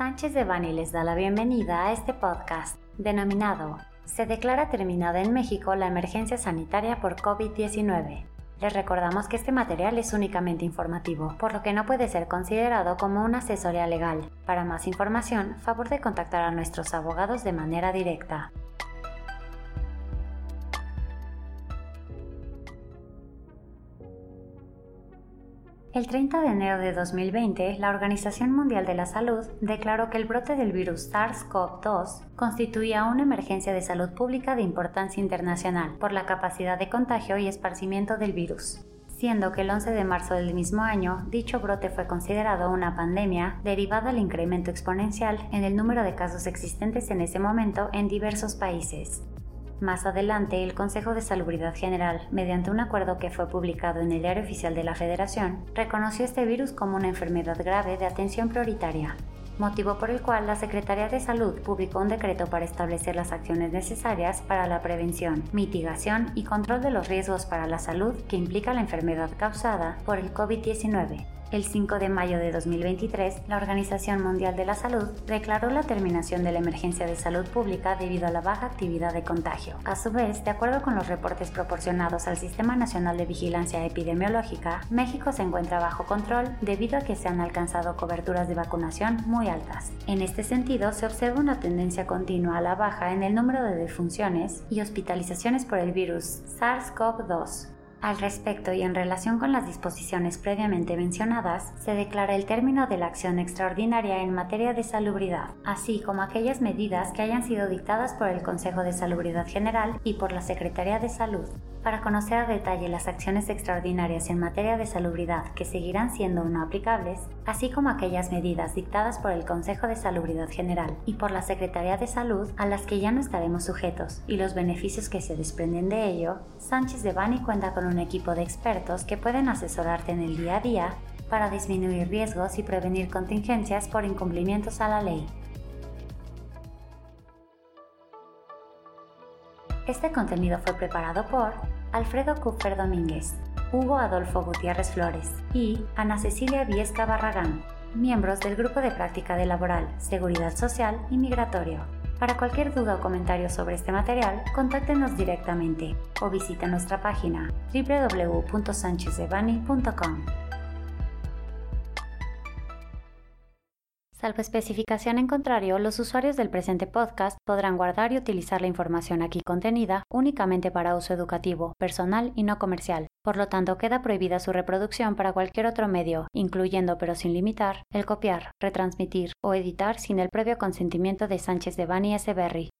Sánchez de Bani les da la bienvenida a este podcast denominado Se declara terminada en México la emergencia sanitaria por COVID-19. Les recordamos que este material es únicamente informativo, por lo que no puede ser considerado como una asesoría legal. Para más información, favor de contactar a nuestros abogados de manera directa. El 30 de enero de 2020, la Organización Mundial de la Salud declaró que el brote del virus SARS-CoV-2 constituía una emergencia de salud pública de importancia internacional por la capacidad de contagio y esparcimiento del virus siendo que el 11 de marzo del mismo año dicho brote fue considerado una pandemia derivada del incremento exponencial en el número de casos existentes en ese momento en diversos países. Más adelante, el Consejo de Salubridad General, mediante un acuerdo que fue publicado en el Diario Oficial de la Federación, reconoció este virus como una enfermedad grave de atención prioritaria, motivo por el cual la Secretaría de Salud publicó un decreto para establecer las acciones necesarias para la prevención, mitigación y control de los riesgos para la salud que implica la enfermedad causada por el COVID-19 el 5 de mayo de 2023, la Organización Mundial de la Salud declaró la terminación de la emergencia de salud pública debido a la baja actividad de contagio. A su vez, de acuerdo con los reportes proporcionados al Sistema Nacional de Vigilancia Epidemiológica, México se encuentra bajo control debido a que se han alcanzado coberturas de vacunación muy altas. En este sentido, se observa una tendencia continua a la baja en el número de defunciones y hospitalizaciones por el virus SARS-CoV-2 al respecto y en relación con las disposiciones previamente mencionadas, se declara el término de la acción extraordinaria en materia de salubridad, así como aquellas medidas que hayan sido dictadas por el Consejo de Salubridad General y por la Secretaría de Salud. Para conocer a detalle las acciones extraordinarias en materia de salubridad que seguirán siendo no aplicables, así como aquellas medidas dictadas por el Consejo de Salubridad General y por la Secretaría de Salud a las que ya no estaremos sujetos y los beneficios que se desprenden de ello, Sánchez de Bani cuenta con un equipo de expertos que pueden asesorarte en el día a día para disminuir riesgos y prevenir contingencias por incumplimientos a la ley. Este contenido fue preparado por Alfredo Kupfer Domínguez, Hugo Adolfo Gutiérrez Flores y Ana Cecilia Viesca Barragán, miembros del Grupo de Práctica de Laboral, Seguridad Social y Migratorio. Para cualquier duda o comentario sobre este material, contáctenos directamente o visita nuestra página www.sanchezdevani.com. Salvo especificación en contrario, los usuarios del presente podcast podrán guardar y utilizar la información aquí contenida únicamente para uso educativo, personal y no comercial. Por lo tanto, queda prohibida su reproducción para cualquier otro medio, incluyendo pero sin limitar, el copiar, retransmitir o editar sin el previo consentimiento de Sánchez de Bani S. Berry,